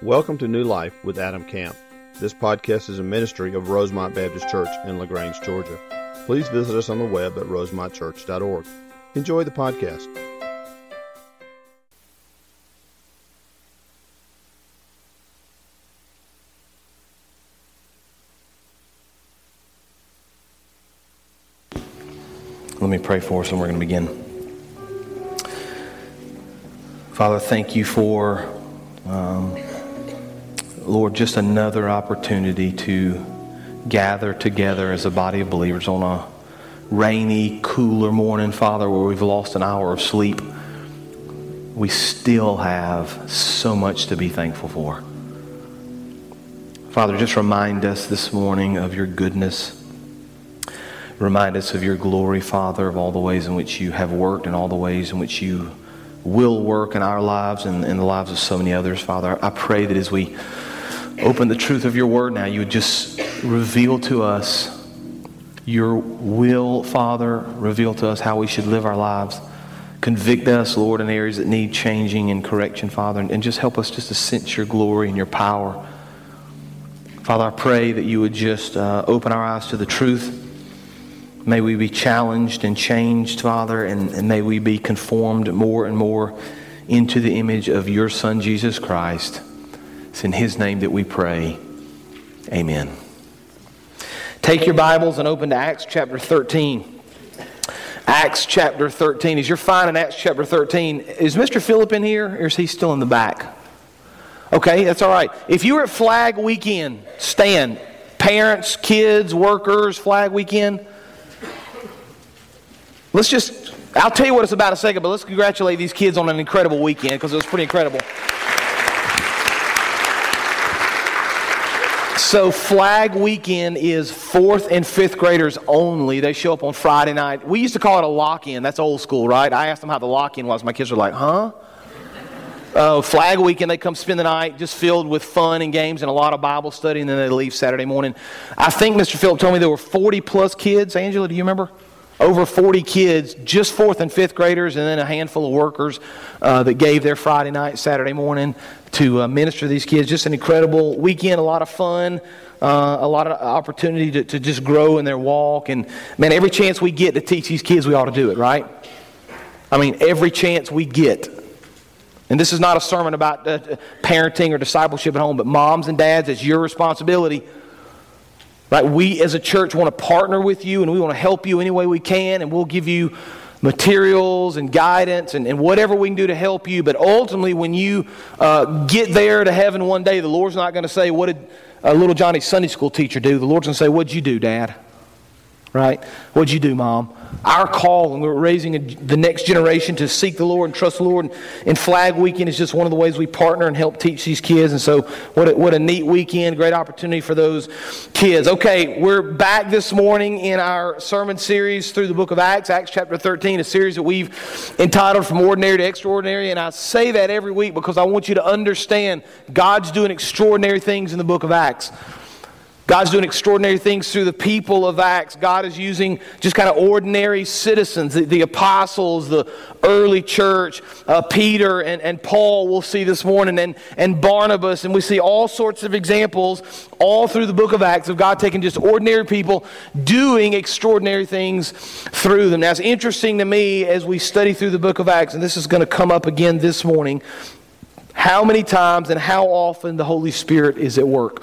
Welcome to New Life with Adam Camp. This podcast is a ministry of Rosemont Baptist Church in LaGrange, Georgia. Please visit us on the web at rosemontchurch.org. Enjoy the podcast. Let me pray for us and we're going to begin. Father, thank you for, um, Lord, just another opportunity to gather together as a body of believers on a rainy, cooler morning, Father, where we've lost an hour of sleep. We still have so much to be thankful for. Father, just remind us this morning of your goodness. Remind us of your glory, Father, of all the ways in which you have worked and all the ways in which you will work in our lives and in the lives of so many others, Father. I pray that as we open the truth of your word now, you would just reveal to us your will, Father. Reveal to us how we should live our lives. Convict us, Lord, in areas that need changing and correction, Father, and just help us just to sense your glory and your power. Father, I pray that you would just uh, open our eyes to the truth. May we be challenged and changed, Father, and, and may we be conformed more and more into the image of your Son, Jesus Christ. It's in his name that we pray. Amen. Take your Bibles and open to Acts chapter 13. Acts chapter 13. As you're finding Acts chapter 13, is Mr. Philip in here or is he still in the back? Okay, that's all right. If you were at Flag Weekend, stand. Parents, kids, workers, Flag Weekend. Let's just, I'll tell you what it's about in a second, but let's congratulate these kids on an incredible weekend because it was pretty incredible. So, Flag Weekend is fourth and fifth graders only. They show up on Friday night. We used to call it a lock in. That's old school, right? I asked them how the lock in was. My kids were like, huh? Uh, flag weekend, they come spend the night just filled with fun and games and a lot of Bible study, and then they leave Saturday morning. I think Mr. Philip told me there were 40 plus kids. Angela, do you remember? Over 40 kids, just fourth and fifth graders, and then a handful of workers uh, that gave their Friday night, Saturday morning to uh, minister to these kids. Just an incredible weekend, a lot of fun. Uh, a lot of opportunity to, to just grow in their walk. And man, every chance we get to teach these kids, we ought to do it, right? I mean, every chance we get. And this is not a sermon about uh, parenting or discipleship at home, but moms and dads, it's your responsibility. Right? We as a church want to partner with you and we want to help you any way we can, and we'll give you materials and guidance and, and whatever we can do to help you. But ultimately, when you uh, get there to heaven one day, the Lord's not going to say, What did uh, little Johnny's Sunday school teacher do? The Lord's going to say, What'd you do, Dad? Right? What'd you do, Mom? Our call, and we're raising a, the next generation to seek the Lord and trust the Lord. And, and, Flag Weekend is just one of the ways we partner and help teach these kids. And so, what a, what a neat weekend, great opportunity for those kids. Okay, we're back this morning in our sermon series through the book of Acts, Acts chapter 13, a series that we've entitled From Ordinary to Extraordinary. And I say that every week because I want you to understand God's doing extraordinary things in the book of Acts. God's doing extraordinary things through the people of Acts. God is using just kind of ordinary citizens, the, the apostles, the early church, uh, Peter and, and Paul, we'll see this morning, and, and Barnabas. And we see all sorts of examples all through the book of Acts of God taking just ordinary people doing extraordinary things through them. Now, it's interesting to me as we study through the book of Acts, and this is going to come up again this morning, how many times and how often the Holy Spirit is at work.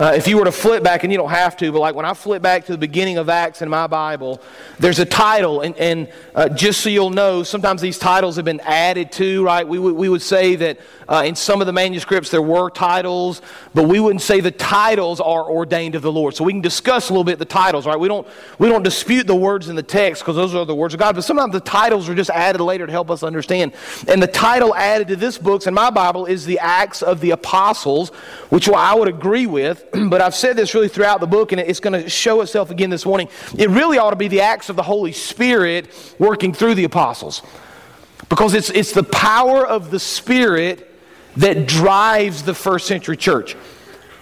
Uh, if you were to flip back, and you don't have to, but like when I flip back to the beginning of Acts in my Bible, there's a title, and, and uh, just so you'll know, sometimes these titles have been added to, right? We, we would say that uh, in some of the manuscripts there were titles, but we wouldn't say the titles are ordained of the Lord. So we can discuss a little bit the titles, right? We don't, we don't dispute the words in the text because those are the words of God, but sometimes the titles are just added later to help us understand. And the title added to this book in my Bible is the Acts of the Apostles, which I would agree with. but I've said this really throughout the book, and it's going to show itself again this morning. It really ought to be the acts of the Holy Spirit working through the apostles. Because it's, it's the power of the Spirit that drives the first century church.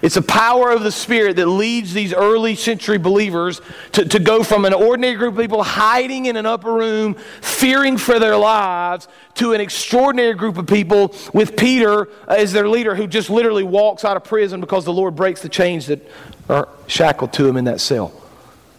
It's the power of the Spirit that leads these early century believers to, to go from an ordinary group of people hiding in an upper room, fearing for their lives, to an extraordinary group of people with Peter as their leader who just literally walks out of prison because the Lord breaks the chains that are shackled to him in that cell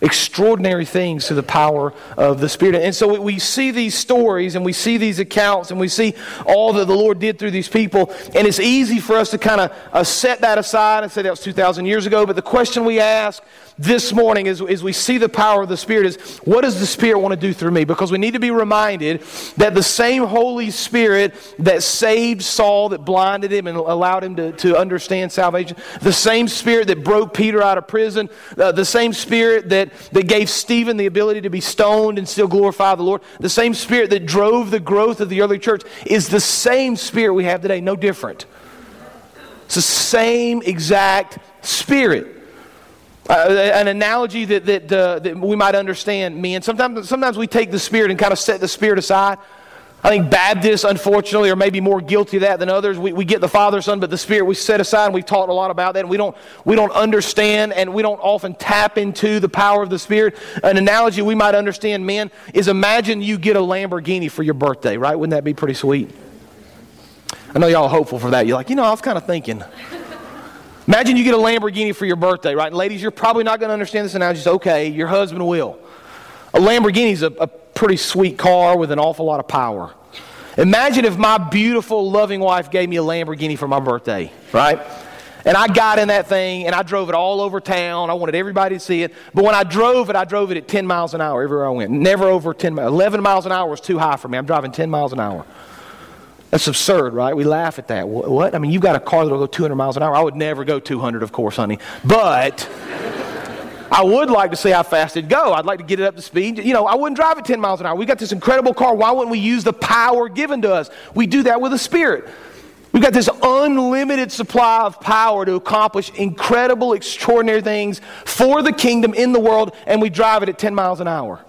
extraordinary things through the power of the Spirit. And so we see these stories and we see these accounts and we see all that the Lord did through these people. And it's easy for us to kind of uh, set that aside and say that was 2,000 years ago. But the question we ask this morning as, as we see the power of the Spirit is what does the Spirit want to do through me? Because we need to be reminded that the same Holy Spirit that saved Saul, that blinded him and allowed him to, to understand salvation, the same Spirit that broke Peter out of prison, uh, the same Spirit that, that gave Stephen the ability to be stoned and still glorify the Lord, the same Spirit that drove the growth of the early church is the same Spirit we have today, no different. It's the same exact Spirit. Uh, an analogy that, that, uh, that we might understand, me, and sometimes, sometimes we take the Spirit and kind of set the Spirit aside. I think Baptists, unfortunately, are maybe more guilty of that than others. We, we get the Father, Son, but the Spirit we set aside, and we've talked a lot about that, and we don't, we don't understand and we don't often tap into the power of the Spirit. An analogy we might understand, men, is imagine you get a Lamborghini for your birthday, right? Wouldn't that be pretty sweet? I know y'all are hopeful for that. You're like, you know, I was kind of thinking. Imagine you get a Lamborghini for your birthday, right? Ladies, you're probably not going to understand this analogy. It's okay, your husband will. A Lamborghini is a, a pretty sweet car with an awful lot of power. Imagine if my beautiful, loving wife gave me a Lamborghini for my birthday, right? And I got in that thing and I drove it all over town. I wanted everybody to see it. But when I drove it, I drove it at 10 miles an hour everywhere I went. Never over 10 miles. 11 miles an hour was too high for me. I'm driving 10 miles an hour. That's absurd, right? We laugh at that. What? I mean, you've got a car that'll go 200 miles an hour. I would never go 200, of course, honey. But I would like to see how fast it'd go. I'd like to get it up to speed. You know, I wouldn't drive at 10 miles an hour. We got this incredible car. Why wouldn't we use the power given to us? We do that with the Spirit. We've got this unlimited supply of power to accomplish incredible, extraordinary things for the kingdom in the world, and we drive it at 10 miles an hour.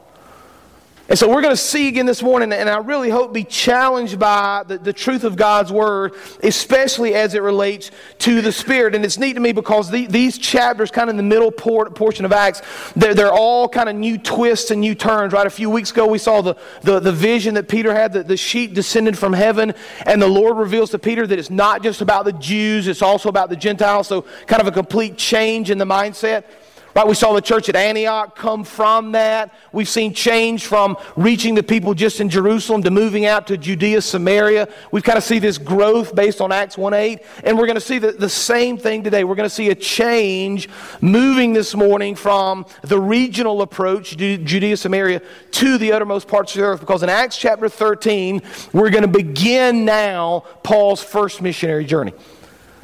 And so we're going to see again this morning, and I really hope be challenged by the, the truth of God's Word, especially as it relates to the Spirit. And it's neat to me because the, these chapters, kind of in the middle port, portion of Acts, they're, they're all kind of new twists and new turns, right? A few weeks ago, we saw the, the, the vision that Peter had, that the sheet descended from heaven, and the Lord reveals to Peter that it's not just about the Jews, it's also about the Gentiles. So, kind of a complete change in the mindset. Right? We saw the church at Antioch come from that. We've seen change from reaching the people just in Jerusalem to moving out to Judea, Samaria. We've kind of see this growth based on Acts 1:8. And we're going to see the, the same thing today. We're going to see a change moving this morning from the regional approach, Judea, Samaria, to the uttermost parts of the earth. Because in Acts chapter 13, we're going to begin now Paul's first missionary journey.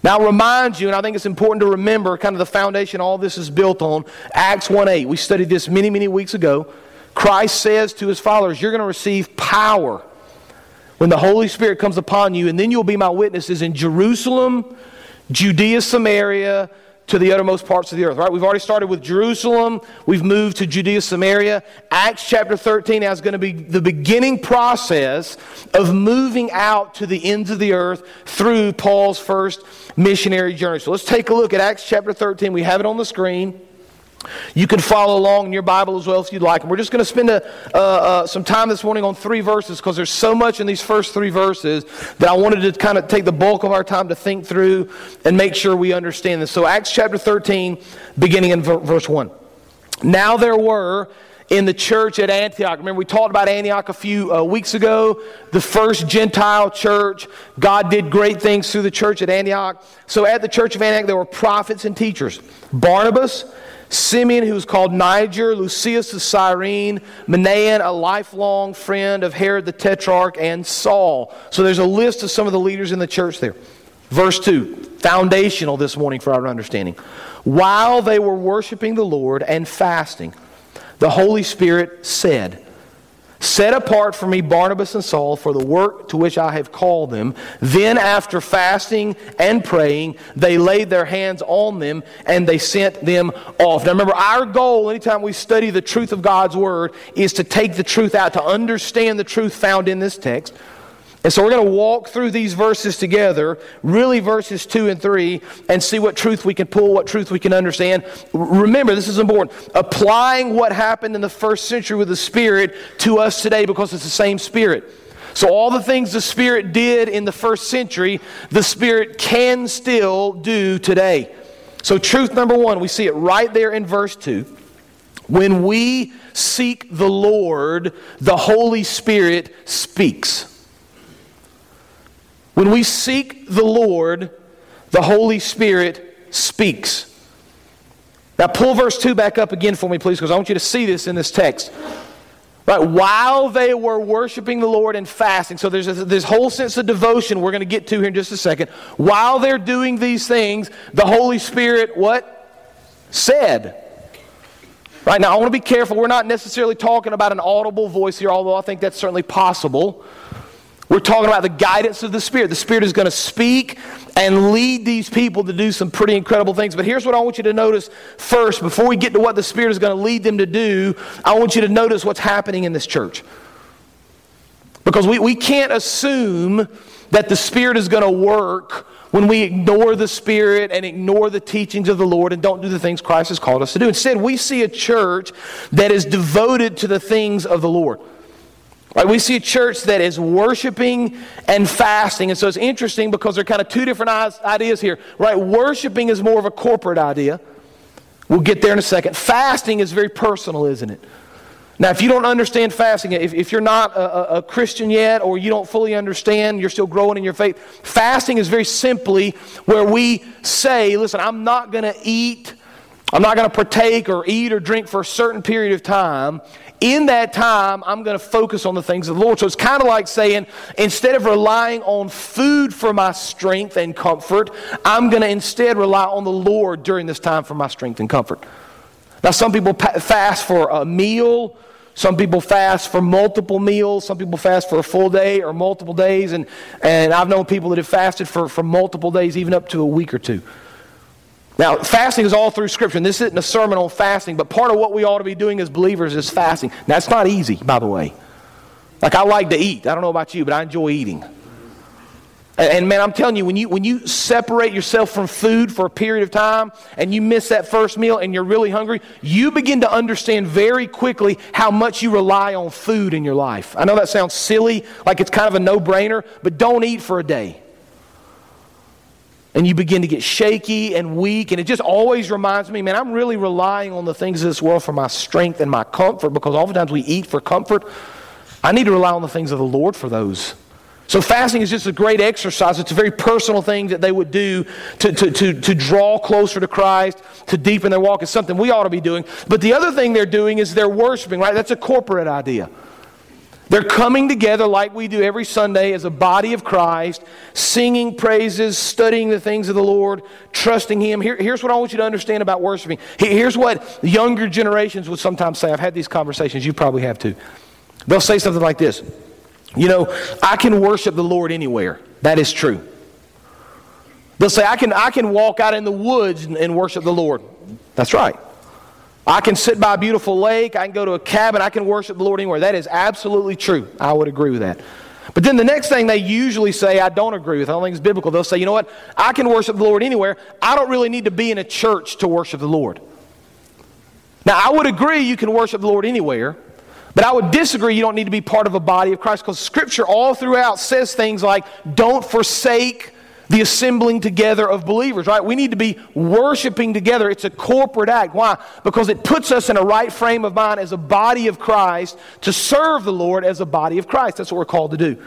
Now, I'll remind you, and I think it's important to remember kind of the foundation all this is built on. Acts 1 8. We studied this many, many weeks ago. Christ says to his followers, You're going to receive power when the Holy Spirit comes upon you, and then you'll be my witnesses in Jerusalem, Judea, Samaria, to the uttermost parts of the earth, right? We've already started with Jerusalem. We've moved to Judea, Samaria. Acts chapter 13 is going to be the beginning process of moving out to the ends of the earth through Paul's first missionary journey. So let's take a look at Acts chapter 13. We have it on the screen. You can follow along in your Bible as well if you'd like. And we're just going to spend a, uh, uh, some time this morning on three verses because there's so much in these first three verses that I wanted to kind of take the bulk of our time to think through and make sure we understand this. So, Acts chapter 13, beginning in verse 1. Now there were in the church at Antioch. Remember, we talked about Antioch a few uh, weeks ago, the first Gentile church. God did great things through the church at Antioch. So, at the church of Antioch, there were prophets and teachers Barnabas, Simeon, who was called Niger, Lucius of Cyrene, Manaen, a lifelong friend of Herod the Tetrarch, and Saul. So there's a list of some of the leaders in the church there. Verse 2, foundational this morning for our understanding. While they were worshiping the Lord and fasting, the Holy Spirit said, Set apart for me Barnabas and Saul for the work to which I have called them. Then, after fasting and praying, they laid their hands on them and they sent them off. Now, remember, our goal anytime we study the truth of God's Word is to take the truth out, to understand the truth found in this text And so we're going to walk through these verses together, really verses 2 and 3, and see what truth we can pull, what truth we can understand. Remember, this is important. Applying what happened in the first century with the Spirit to us today because it's the same Spirit. So, all the things the Spirit did in the first century, the Spirit can still do today. So, truth number one, we see it right there in verse 2. When we seek the Lord, the Holy Spirit speaks. When we seek the Lord, the Holy Spirit speaks. Now, pull verse 2 back up again for me, please, because I want you to see this in this text. Right, while they were worshiping the Lord and fasting, so there's this whole sense of devotion we're going to get to here in just a second. While they're doing these things, the Holy Spirit, what? Said. Right now, I want to be careful. We're not necessarily talking about an audible voice here, although I think that's certainly possible. We're talking about the guidance of the Spirit. The Spirit is going to speak and lead these people to do some pretty incredible things. But here's what I want you to notice first, before we get to what the Spirit is going to lead them to do, I want you to notice what's happening in this church. Because we, we can't assume that the Spirit is going to work when we ignore the Spirit and ignore the teachings of the Lord and don't do the things Christ has called us to do. Instead, we see a church that is devoted to the things of the Lord. Right, we see a church that is worshiping and fasting. And so it's interesting because there are kind of two different ideas here. Right? Worshiping is more of a corporate idea. We'll get there in a second. Fasting is very personal, isn't it? Now, if you don't understand fasting, if, if you're not a, a Christian yet or you don't fully understand, you're still growing in your faith, fasting is very simply where we say, listen, I'm not going to eat I'm not going to partake or eat or drink for a certain period of time in that time, I'm going to focus on the things of the Lord. So it's kind of like saying, instead of relying on food for my strength and comfort, I'm going to instead rely on the Lord during this time for my strength and comfort. Now, some people fast for a meal. Some people fast for multiple meals. Some people fast for a full day or multiple days. And, and I've known people that have fasted for, for multiple days, even up to a week or two. Now, fasting is all through Scripture, and this isn't a sermon on fasting, but part of what we ought to be doing as believers is fasting. Now, it's not easy, by the way. Like, I like to eat. I don't know about you, but I enjoy eating. And, man, I'm telling you, when you, when you separate yourself from food for a period of time and you miss that first meal and you're really hungry, you begin to understand very quickly how much you rely on food in your life. I know that sounds silly, like it's kind of a no brainer, but don't eat for a day and you begin to get shaky and weak. And it just always reminds me, man, I'm really relying on the things of this world for my strength and my comfort because oftentimes we eat for comfort. I need to rely on the things of the Lord for those. So fasting is just a great exercise. It's a very personal thing that they would do to, to, to, to draw closer to Christ, to deepen their walk. It's something we ought to be doing. But the other thing they're doing is they're worshiping, right? That's a corporate idea. They're coming together like we do every Sunday as a body of Christ, singing praises, studying the things of the Lord, trusting Him. Here, here's what I want you to understand about worshiping. Here's what younger generations would sometimes say. I've had these conversations, you probably have too. They'll say something like this You know, I can worship the Lord anywhere. That is true. They'll say, I can, I can walk out in the woods and, and worship the Lord. That's right. I can sit by a beautiful lake. I can go to a cabin. I can worship the Lord anywhere. That is absolutely true. I would agree with that. But then the next thing they usually say, I don't agree with. I don't think it's biblical. They'll say, you know what? I can worship the Lord anywhere. I don't really need to be in a church to worship the Lord. Now, I would agree you can worship the Lord anywhere, but I would disagree you don't need to be part of a body of Christ because Scripture all throughout says things like, don't forsake the assembling together of believers, right? We need to be worshiping together. It's a corporate act. Why? Because it puts us in a right frame of mind as a body of Christ to serve the Lord as a body of Christ. That's what we're called to do.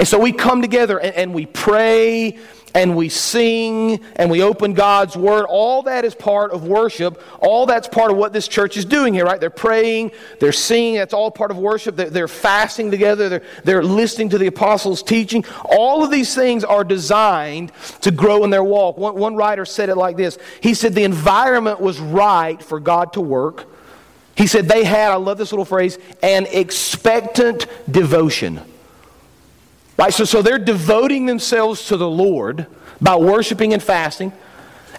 And so we come together and, and we pray and we sing and we open God's Word. All that is part of worship. All that's part of what this church is doing here, right? They're praying, they're singing. That's all part of worship. They're, they're fasting together, they're, they're listening to the apostles' teaching. All of these things are designed to grow in their walk. One, one writer said it like this He said, The environment was right for God to work. He said, They had, I love this little phrase, an expectant devotion. Right? So, so they're devoting themselves to the Lord by worshiping and fasting.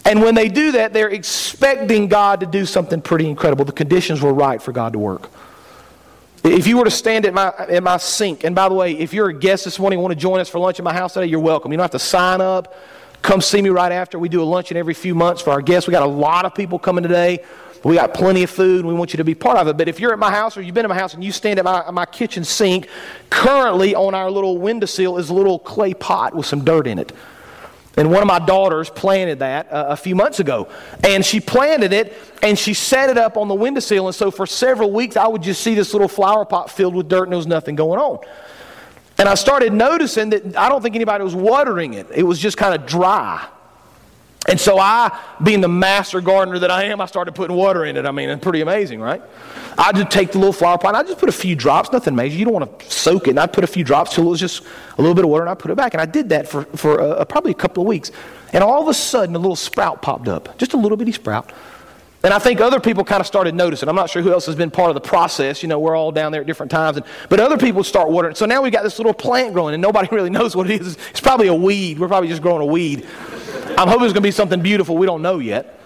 And when they do that, they're expecting God to do something pretty incredible. The conditions were right for God to work. If you were to stand at my, at my sink, and by the way, if you're a guest this morning and want to join us for lunch at my house today, you're welcome. You don't have to sign up. Come see me right after. We do a luncheon every few months for our guests. We got a lot of people coming today. We got plenty of food, and we want you to be part of it. But if you're at my house or you've been at my house and you stand at my, my kitchen sink, currently on our little windowsill is a little clay pot with some dirt in it. And one of my daughters planted that uh, a few months ago. And she planted it and she set it up on the windowsill. And so for several weeks, I would just see this little flower pot filled with dirt and there was nothing going on. And I started noticing that I don't think anybody was watering it, it was just kind of dry. And so I, being the master gardener that I am, I started putting water in it. I mean, it's pretty amazing, right? I just take the little flower pot and I just put a few drops, nothing major. You don't want to soak it. And I put a few drops till it was just a little bit of water and I put it back. And I did that for, for uh, probably a couple of weeks. And all of a sudden, a little sprout popped up, just a little bitty sprout. And I think other people kind of started noticing. I'm not sure who else has been part of the process. You know, we're all down there at different times. And, but other people start watering. So now we've got this little plant growing, and nobody really knows what it is. It's probably a weed. We're probably just growing a weed. I'm hoping it's going to be something beautiful. We don't know yet.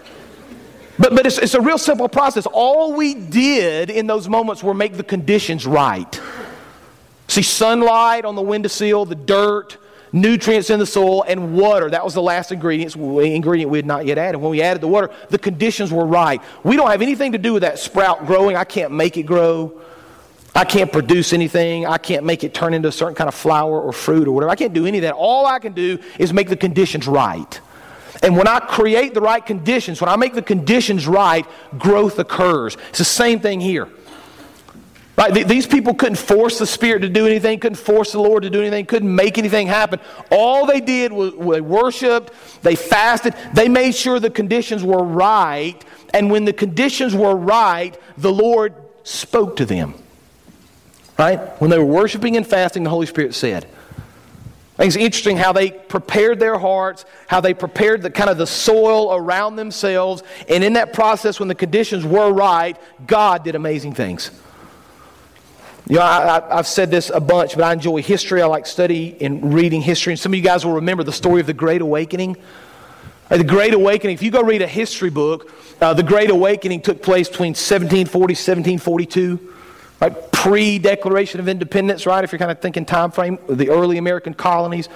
But, but it's, it's a real simple process. All we did in those moments were make the conditions right. See, sunlight on the windowsill, the dirt, nutrients in the soil, and water. That was the last ingredient, ingredient we had not yet added. When we added the water, the conditions were right. We don't have anything to do with that sprout growing. I can't make it grow. I can't produce anything. I can't make it turn into a certain kind of flower or fruit or whatever. I can't do any of that. All I can do is make the conditions right. And when I create the right conditions, when I make the conditions right, growth occurs. It's the same thing here. Right? These people couldn't force the Spirit to do anything, couldn't force the Lord to do anything, couldn't make anything happen. All they did was they worshiped, they fasted, they made sure the conditions were right. And when the conditions were right, the Lord spoke to them. Right? When they were worshiping and fasting, the Holy Spirit said, it's interesting how they prepared their hearts, how they prepared the kind of the soil around themselves, and in that process, when the conditions were right, God did amazing things. You know, I, have said this a bunch, but I enjoy history. I like study and reading history. And some of you guys will remember the story of the Great Awakening. The Great Awakening, if you go read a history book, uh, the Great Awakening took place between 1740 1742 right? Pre-Declaration of Independence, right? If you're kind of thinking time frame, the early American colonies.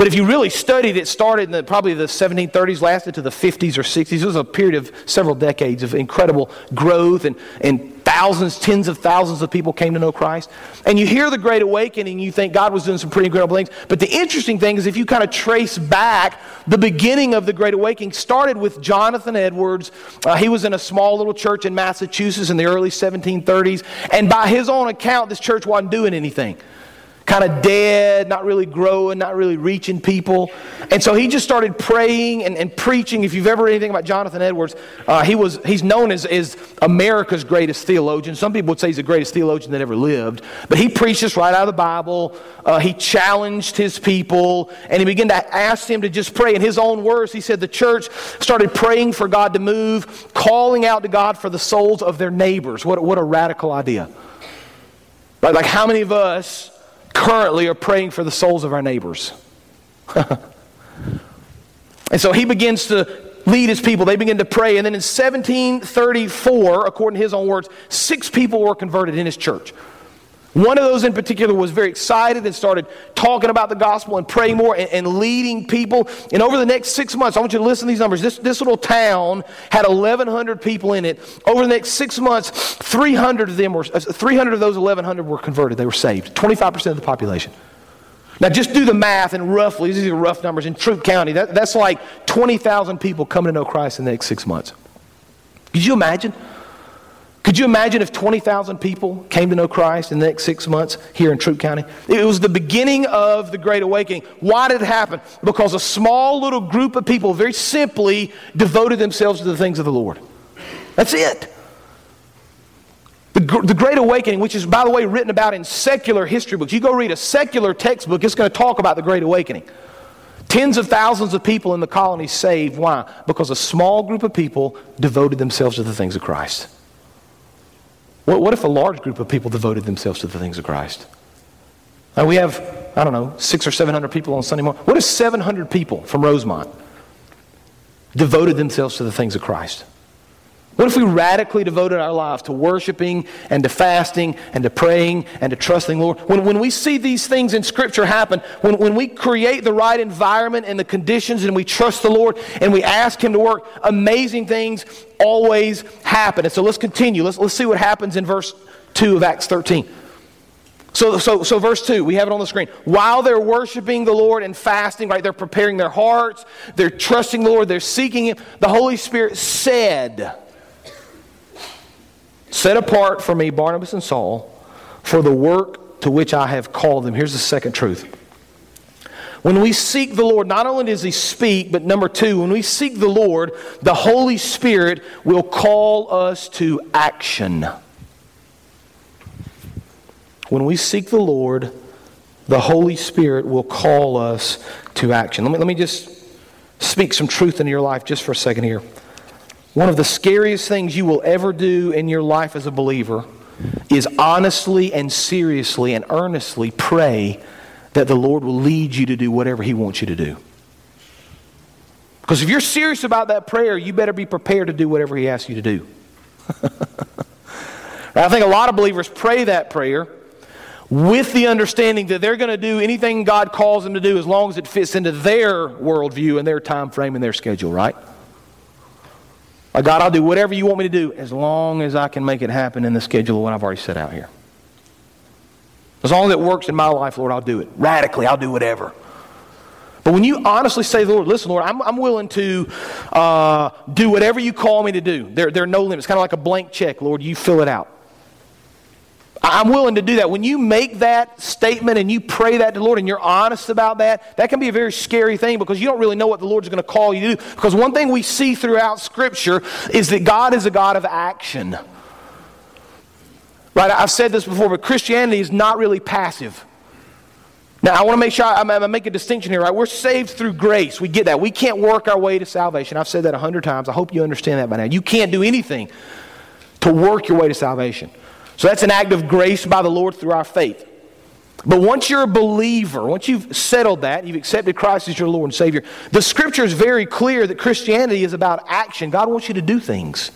But if you really studied, it started in the, probably the 1730s, lasted to the 50s or 60s. It was a period of several decades of incredible growth and, and thousands, tens of thousands of people came to know Christ. And you hear the Great Awakening, you think God was doing some pretty incredible things. But the interesting thing is, if you kind of trace back, the beginning of the Great Awakening started with Jonathan Edwards. Uh, he was in a small little church in Massachusetts in the early 1730s. And by his own account, this church wasn't doing anything kind of dead, not really growing, not really reaching people. And so he just started praying and, and preaching. If you've ever read anything about Jonathan Edwards, uh, he was, he's known as, as America's greatest theologian. Some people would say he's the greatest theologian that ever lived. But he preached this right out of the Bible. Uh, he challenged his people, and he began to ask them to just pray. In his own words, he said the church started praying for God to move, calling out to God for the souls of their neighbors. What, what a radical idea. Right? Like, how many of us currently are praying for the souls of our neighbors. and so he begins to lead his people. They begin to pray. And then in 1734, according to his own words, six people were converted in his church. One of those in particular was very excited and started talking about the gospel and praying more and, and, leading people. And over the next six months, I want you to listen to these numbers. This, this little town had 1,100 people in it. Over the next six months, 300 of them were, uh, 300 of those 1,100 were converted. They were saved. 25% of the population. Now, just do the math and roughly, these are rough numbers. In Troup County, that, that's like 20,000 people coming to know Christ in the next six months. Could you imagine? Could you imagine if 20,000 people came to know Christ in the next six months here in Troup County? It was the beginning of the Great Awakening. Why did it happen? Because a small little group of people very simply devoted themselves to the things of the Lord. That's it. The, the Great Awakening, which is, by the way, written about in secular history books. You go read a secular textbook, it's going to talk about the Great Awakening. Tens of thousands of people in the colonies saved. Why? Because a small group of people devoted themselves to the things of Christ. What, what if a large group of people devoted themselves to the things of Christ? Now we have, I don't know, six or seven hundred people on Sunday morning. What if 700 people from Rosemont devoted themselves to the things of Christ? What if we radically devoted our lives to worshiping and to fasting and to praying and to trusting Lord? When, when we see these things in Scripture happen, when, when we create the right environment and the conditions and we trust the Lord and we ask Him to work, amazing things always happen. And so let's continue. Let's, let's see what happens in verse 2 of Acts 13. So, so, so, verse 2, we have it on the screen. While they're worshiping the Lord and fasting, right, they're preparing their hearts, they're trusting the Lord, they're seeking Him, the Holy Spirit said, Set apart for me Barnabas and Saul for the work to which I have called them. Here's the second truth. When we seek the Lord, not only does He speak, but number two, when we seek the Lord, the Holy Spirit will call us to action. When we seek the Lord, the Holy Spirit will call us to action. Let me, let me just speak some truth into your life just for a second here. One of the scariest things you will ever do in your life as a believer is honestly and seriously and earnestly pray that the Lord will lead you to do whatever He wants you to do. Because if you're serious about that prayer, you better be prepared to do whatever He asks you to do. I think a lot of believers pray that prayer with the understanding that they're going to do anything God calls them to do as long as it fits into their worldview and their time frame and their schedule, right? Like, God, I'll do whatever you want me to do as long as I can make it happen in the schedule of what I've already set out here. As long as it works in my life, Lord, I'll do it. Radically, I'll do whatever. But when you honestly say, Lord, listen, Lord, I'm, I'm willing to uh, do whatever you call me to do. There, there are no limits. Kind of like a blank check, Lord, you fill it out. I'm willing to do that. When you make that statement and you pray that to the Lord and you're honest about that, that can be a very scary thing because you don't really know what the Lord's going to call you to do. Because one thing we see throughout Scripture is that God is a God of action. Right? I've said this before, but Christianity is not really passive. Now, I want to make sure I, I make a distinction here, right? We're saved through grace. We get that. We can't work our way to salvation. I've said that a hundred times. I hope you understand that by now. You can't do anything to work your way to salvation. So that's an act of grace by the Lord through our faith. But once you're a believer, once you've settled that, you've accepted Christ as your Lord and Savior, the scripture is very clear that Christianity is about action. God wants you to do things.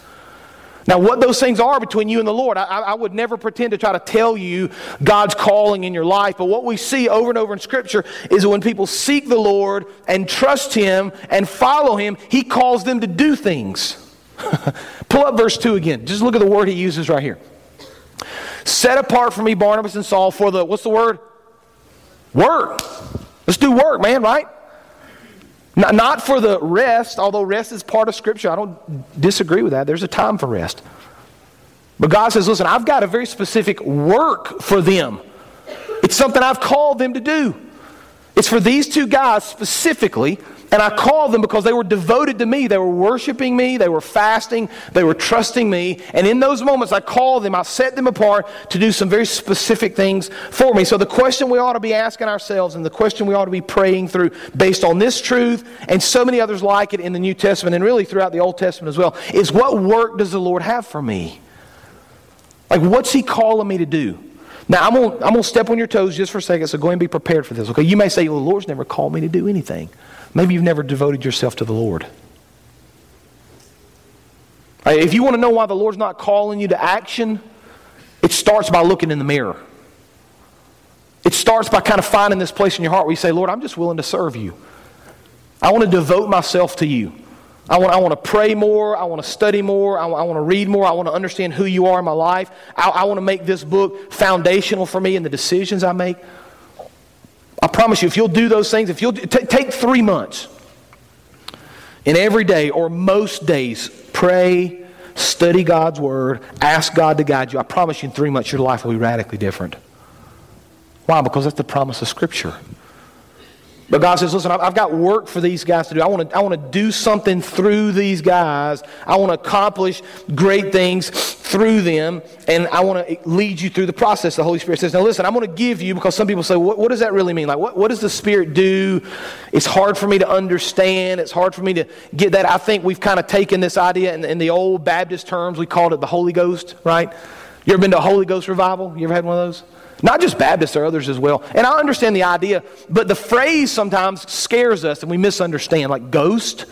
Now, what those things are between you and the Lord, I, I, would never pretend to try to tell you God's calling in your life. But what we see over and over in Scripture is that when people seek the Lord and trust Him and follow Him, He calls them to do things. Pull up verse 2 again. Just look at the word He uses right here. Set apart for me Barnabas and Saul for the, what's the word? Work. Let's do work, man, right? Not, not for the rest, although rest is part of Scripture. I don't disagree with that. There's a time for rest. But God says, listen, I've got a very specific work for them. It's something I've called them to do. It's for these two guys specifically and I called them because they were devoted to me. They were worshiping me. They were fasting. They were trusting me. And in those moments, I called them. I set them apart to do some very specific things for me. So the question we ought to be asking ourselves and the question we ought to be praying through based on this truth and so many others like it in the New Testament and really throughout the Old Testament as well is what work does the Lord have for me? Like, what's He calling me to do? Now, I'm going to I'm gonna step on your toes just for a second, so go and be prepared for this. Okay, you may say, well, the Lord's never called me to do anything. Maybe you've never devoted yourself to the Lord. If you want to know why the Lord's not calling you to action, it starts by looking in the mirror. It starts by kind of finding this place in your heart where you say, Lord, I'm just willing to serve you. I want to devote myself to you. I want, I want to pray more. I want to study more. I, I want to read more. I want to understand who you are in my life. I, I want to make this book foundational for me in the decisions I make. I promise you, if you'll do those things, if you'll t- take three months and every day or most days, pray, study God's Word, ask God to guide you, I promise you in three months your life will be radically different. Why? Because that's the promise of Scripture. But God says, listen, I've got work for these guys to do. I want to, I want to do something through these guys. I want to accomplish great things through them, and I want to lead you through the process. The Holy Spirit says, now listen, I'm going to give you, because some people say, what, what does that really mean? Like, what, what does the Spirit do? It's hard for me to understand. It's hard for me to get that. I think we've kind of taken this idea in, in the old Baptist terms. We called it the Holy Ghost, right? You ever been to a Holy Ghost revival? You ever had one of those? Not just Baptists, are others as well. And I understand the idea, but the phrase sometimes scares us and we misunderstand. Like ghost,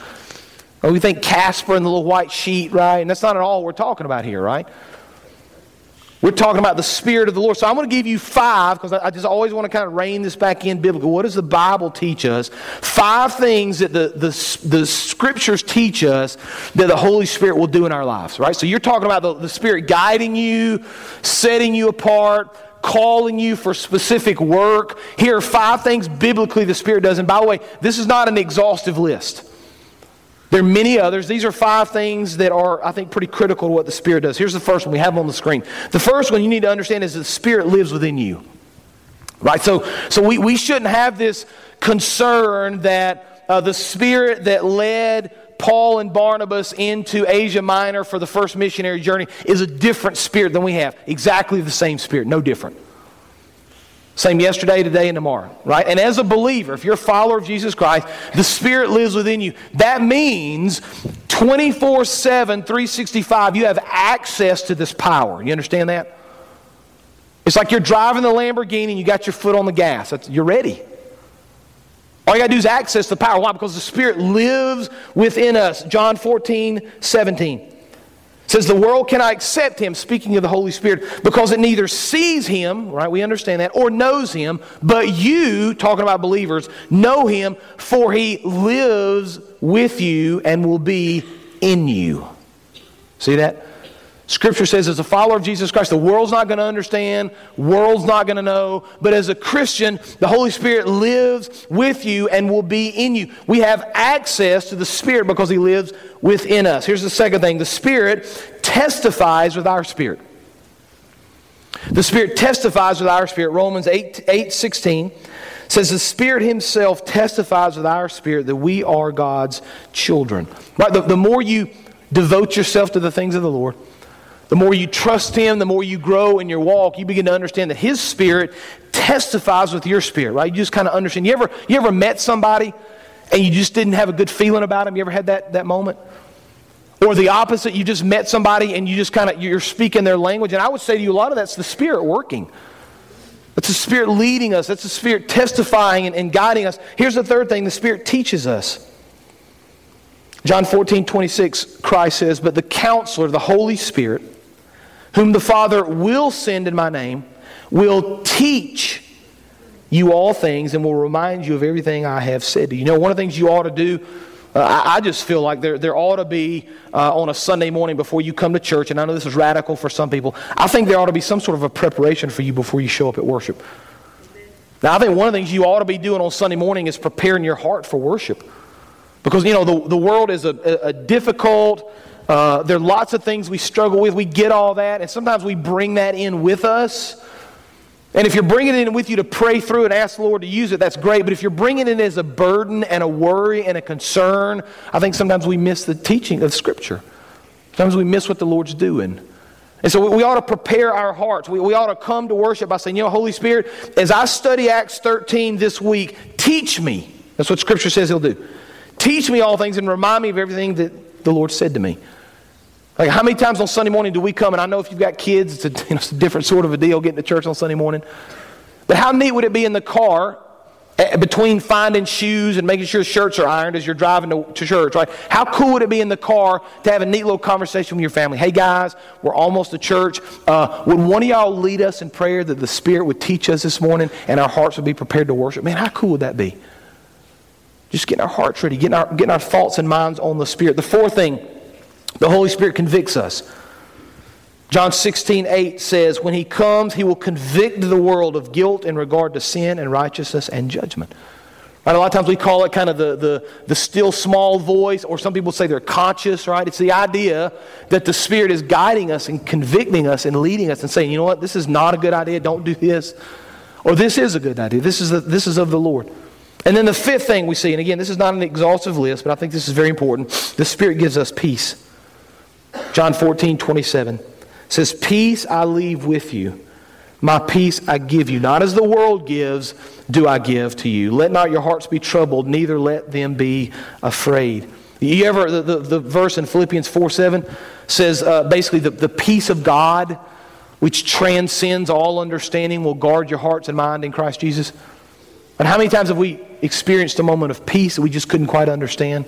Or we think Casper and the little white sheet, right? And that's not at all we're talking about here, right? We're talking about the Spirit of the Lord. So I'm going to give you five because I just always want to kind of rein this back in biblical. What does the Bible teach us? Five things that the, the, the Scriptures teach us that the Holy Spirit will do in our lives, right? So you're talking about the, the Spirit guiding you, setting you apart, calling you for specific work. Here are five things biblically the Spirit does. And by the way, this is not an exhaustive list. There are many others. These are five things that are, I think, pretty critical to what the Spirit does. Here's the first one we have on the screen. The first one you need to understand is the Spirit lives within you. Right? So, so we, we shouldn't have this concern that uh, the Spirit that led Paul and Barnabas into Asia Minor for the first missionary journey is a different spirit than we have. Exactly the same spirit, no different. Same yesterday, today, and tomorrow, right? And as a believer, if you're a follower of Jesus Christ, the Spirit lives within you. That means 24 7, 365, you have access to this power. You understand that? It's like you're driving the Lamborghini and you got your foot on the gas. That's, you're ready. All you got to do is access the power. Why? Because the Spirit lives within us. John 14, 17 says the world cannot accept him speaking of the holy spirit because it neither sees him right we understand that or knows him but you talking about believers know him for he lives with you and will be in you see that Scripture says, as a follower of Jesus Christ, the world's not going to understand, world's not going to know, but as a Christian, the Holy Spirit lives with you and will be in you. We have access to the Spirit because He lives within us. Here's the second thing the Spirit testifies with our spirit. The Spirit testifies with our spirit. Romans 8, 8 16 says, The Spirit Himself testifies with our spirit that we are God's children. Right? The, the more you devote yourself to the things of the Lord, the more you trust Him, the more you grow in your walk, you begin to understand that His Spirit testifies with your spirit, right? You just kind of understand. You ever, you ever met somebody and you just didn't have a good feeling about them? You ever had that, that moment? Or the opposite, you just met somebody and you just kind of, you're speaking their language. And I would say to you, a lot of that's the Spirit working. That's the Spirit leading us. That's the Spirit testifying and, and guiding us. Here's the third thing the Spirit teaches us. John 14, 26, Christ says, But the counselor, the Holy Spirit, whom the Father will send in my name, will teach you all things and will remind you of everything I have said to you. You know, one of the things you ought to do, uh, I, I, just feel like there, there ought to be uh, on a Sunday morning before you come to church, and I know this is radical for some people, I think there ought to be some sort of a preparation for you before you show up at worship. Now, I think one of the things you ought to be doing on Sunday morning is preparing your heart for worship. Because, you know, the, the world is a, a, a difficult, uh, there are lots of things we struggle with. We get all that, and sometimes we bring that in with us. And if you're bringing it in with you to pray through and ask the Lord to use it, that's great. But if you're bringing it as a burden and a worry and a concern, I think sometimes we miss the teaching of Scripture. Sometimes we miss what the Lord's doing. And so we ought to prepare our hearts. We, we ought to come to worship by saying, you know, Holy Spirit, as I study Acts 13 this week, teach me. That's what Scripture says He'll do. Teach me all things and remind me of everything that the Lord said to me. Like, how many times on Sunday morning do we come? And I know if you've got kids, it's a, you know, it's a different sort of a deal getting to church on Sunday morning. But how neat would it be in the car eh, between finding shoes and making sure shirts are ironed as you're driving to, to, church, right? How cool would it be in the car to have a neat little conversation with your family? Hey, guys, we're almost to church. Uh, would one of y'all lead us in prayer that the Spirit would teach us this morning and our hearts would be prepared to worship? Man, how cool would that be? Just getting our hearts ready, getting our, getting our thoughts and minds on the Spirit. The fourth thing the Holy Spirit convicts us. John 16, 8 says, When he comes, he will convict the world of guilt in regard to sin and righteousness and judgment. Right? A lot of times we call it kind of the, the, the still small voice, or some people say they're conscious, right? It's the idea that the Spirit is guiding us and convicting us and leading us and saying, you know what, this is not a good idea, don't do this. Or this is a good idea, this is, a, this is of the Lord. And then the fifth thing we see, and again, this is not an exhaustive list, but I think this is very important the Spirit gives us peace. John 14, 27 says, Peace I leave with you. My peace I give you. Not as the world gives, do I give to you. Let not your hearts be troubled, neither let them be afraid. You ever, the, the, the verse in Philippians 4 7 says uh, basically the, the peace of God, which transcends all understanding, will guard your hearts and mind in Christ Jesus. And how many times have we experienced a moment of peace that we just couldn't quite understand?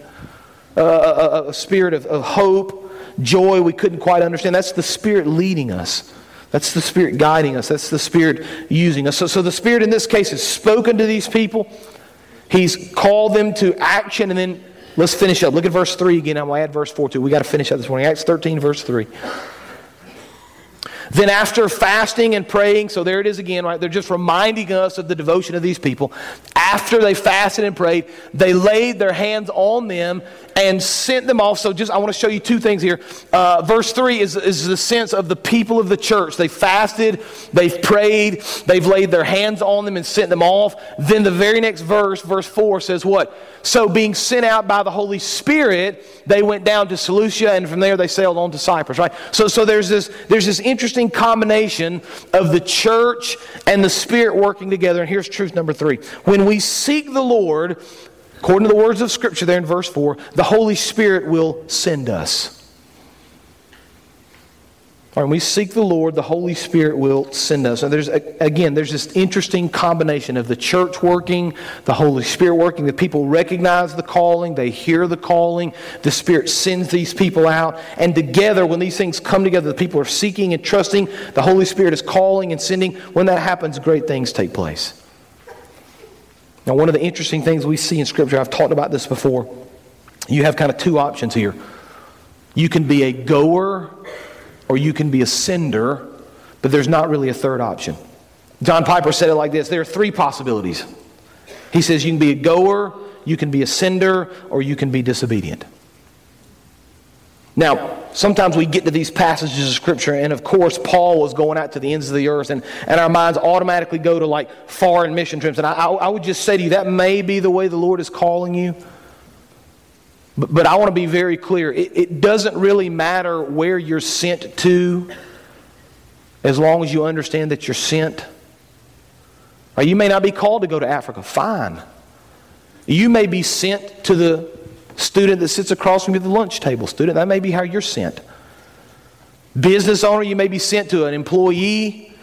a, a, a spirit of, of hope, joy we couldn't quite understand. That's the Spirit leading us. That's the Spirit guiding us. That's the Spirit using us. So, so the Spirit in this case has spoken to these people. He's called them to action. And then let's finish up. Look at verse 3 again. I'm going to add verse 4 too. we got to finish up this morning. Acts 13, verse 3. Then, after fasting and praying, so there it is again, right? They're just reminding us of the devotion of these people. After they fasted and prayed, they laid their hands on them and sent them off. So, just I want to show you two things here. Uh, verse 3 is, is the sense of the people of the church. They fasted, they've prayed, they've laid their hands on them and sent them off. Then, the very next verse, verse 4, says what? So, being sent out by the Holy Spirit, they went down to Seleucia, and from there they sailed on to Cyprus, right? So, so there's, this, there's this interesting combination of the church and the Spirit working together. And here's truth number three. When we seek the Lord, according to the words of Scripture there in verse 4, the Holy Spirit will send us. When we seek the Lord, the Holy Spirit will send us. And there's again, there's this interesting combination of the church working, the Holy Spirit working. The people recognize the calling, they hear the calling, the Spirit sends these people out, and together, when these things come together, the people are seeking and trusting. The Holy Spirit is calling and sending. When that happens, great things take place. Now, one of the interesting things we see in Scripture, I've talked about this before. You have kind of two options here. You can be a goer or you can be a sender, but there's not really a third option. John Piper said it like this there are three possibilities. He says you can be a goer, you can be a sender, or you can be disobedient. Now, sometimes we get to these passages of Scripture, and of course, Paul was going out to the ends of the earth, and, and our minds automatically go to like foreign mission trips. And I, I would just say to you, that may be the way the Lord is calling you. But, but I want to be very clear. It, it doesn't really matter where you're sent to as long as you understand that you're sent. Or you may not be called to go to Africa. Fine. You may be sent to the student that sits across from you at the lunch table. Student, that may be how you're sent. Business owner, you may be sent to an employee.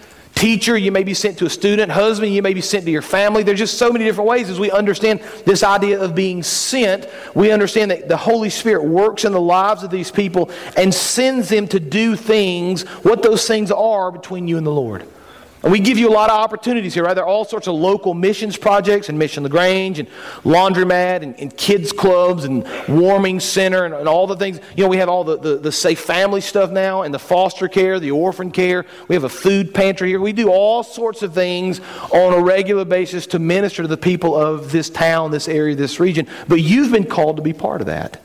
Teacher, you may be sent to a student. Husband, you may be sent to your family. There's just so many different ways as we understand this idea of being sent. We understand that the Holy Spirit works in the lives of these people and sends them to do things, what those things are between you and the Lord. And we give you a lot of opportunities here, right? There are all sorts of local missions projects and Mission LaGrange and laundromat and, and kids clubs and warming center and, and, all the things. You know, we have all the, the, the safe family stuff now and the foster care, the orphan care. We have a food pantry here. We do all sorts of things on a regular basis to minister to the people of this town, this area, this region. But you've been called to be part of that.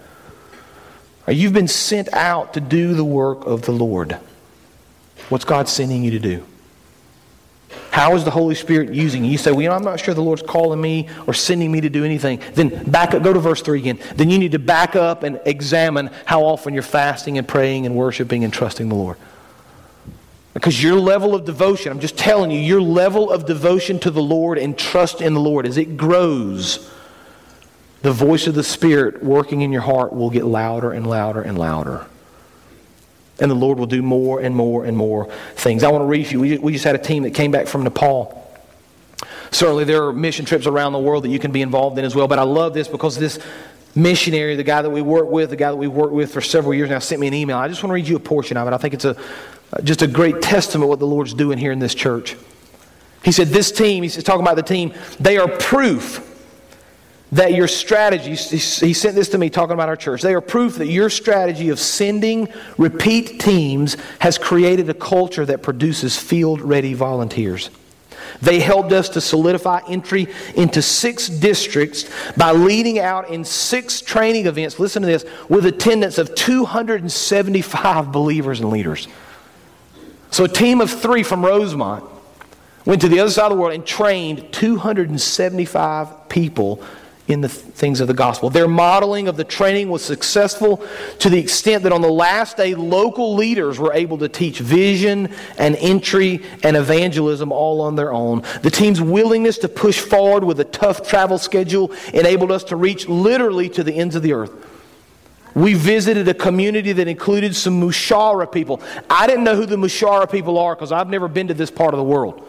You've been sent out to do the work of the Lord. What's God sending you to do? How is the Holy Spirit using you? You say, well, you know, I'm not sure the Lord's calling me or sending me to do anything. Then back up, go to verse 3 again. Then you need to back up and examine how often you're fasting and praying and worshiping and trusting the Lord. Because your level of devotion, I'm just telling you, your level of devotion to the Lord and trust in the Lord, as it grows, the voice of the Spirit working in your heart will get louder and louder and louder. And the Lord will do more and more and more things. I want to read you. We, we just had a team that came back from Nepal. Certainly, there are mission trips around the world that you can be involved in as well. But I love this because this missionary, the guy that we work with, the guy that we've worked with for several years now, sent me an email. I just want to read you a portion of it. I think it's a, just a great testament of what the Lord's doing here in this church. He said, This team, he's talking about the team, they are proof that your strategy, he sent this to me talking about our church, they are proof that your strategy of sending repeat teams has created a culture that produces field ready volunteers. They helped us to solidify entry into six districts by leading out in six training events, listen to this, with attendance of 275 believers and leaders. So a team of three from Rosemont went to the other side of the world and trained 275 people in the things of the gospel. Their modeling of the training was successful to the extent that on the last day, local leaders were able to teach vision and entry and evangelism all on their own. The team's willingness to push forward with a tough travel schedule enabled us to reach literally to the ends of the earth. We visited a community that included some Mushara people. I didn't know who the Mushara people are because I've never been to this part of the world.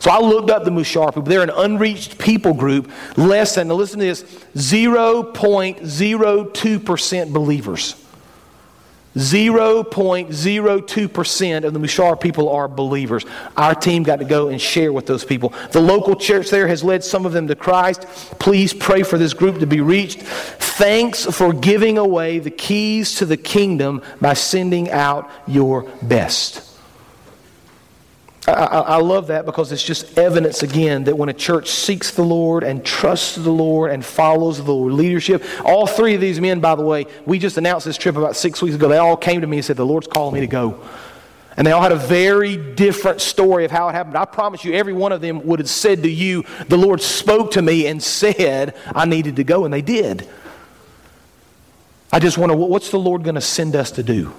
So I looked up the Mushar people. They're an unreached people group, less than, listen to this, 0.02% believers. 0.02% of the Mushar people are believers. Our team got to go and share with those people. The local church there has led some of them to Christ. Please pray for this group to be reached. Thanks for giving away the keys to the kingdom by sending out your best. I, I, love that because it's just evidence again that when a church seeks the Lord and trusts the Lord and follows the Lord leadership, all three of these men, by the way, we just announced this trip about six weeks ago. They all came to me and said, The Lord's calling me to go. And they all had a very different story of how it happened. I promise you, every one of them would have said to you, The Lord spoke to me and said I needed to go, and they did. I just wonder, what's the Lord going to send us to do?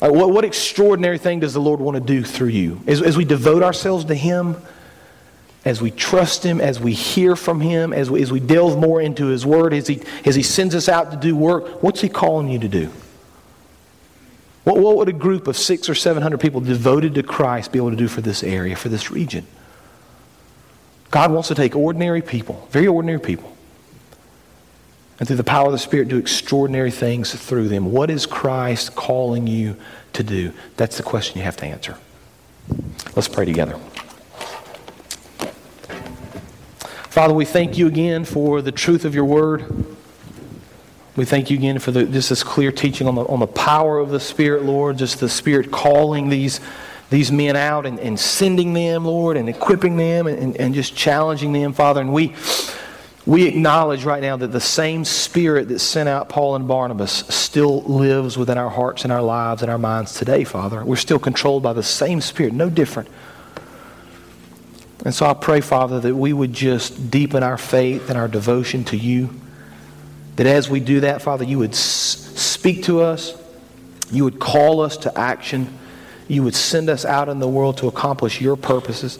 Like what, what extraordinary thing does the Lord want to do through you? As, as we devote ourselves to Him, as we trust Him, as we hear from Him, as we, as we delve more into His Word, as he, as he sends us out to do work, what's He calling you to do? What, what would a group of six or seven hundred people devoted to Christ be able to do for this area, for this region? God wants to take ordinary people, very ordinary people, and through the power of the Spirit do extraordinary things through them. What is Christ calling you to do? That's the question you have to answer. Let's pray together. Father, we thank you again for the truth of your word. We thank you again for the, just this clear teaching on the, on the power of the Spirit, Lord, just the Spirit calling these, these men out and, and sending them, Lord, and equipping them and, and just challenging them, Father. And we we acknowledge right now that the same Spirit that sent out Paul and Barnabas still lives within our hearts and our lives and our minds today, Father. We're still controlled by the same Spirit, no different. And so I pray, Father, that we would just deepen our faith and our devotion to you. That as we do that, Father, you would speak to us, you would call us to action, you would send us out in the world to accomplish your purposes.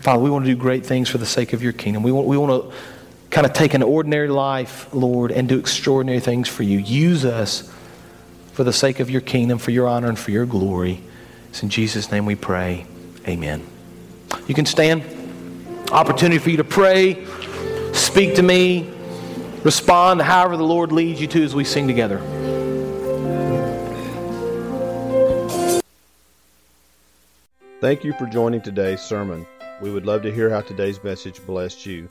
Father, we want to do great things for the sake of your kingdom. We want, we want to kind of take an ordinary life, Lord, and do extraordinary things for you. Use us for the sake of your kingdom, for your honor, and for your glory. It's in Jesus' name we pray. Amen. You can stand. Opportunity for you to pray, speak to me, respond however the Lord leads you to as we sing together. Thank you for joining today's sermon. We would love to hear how today's message blessed you.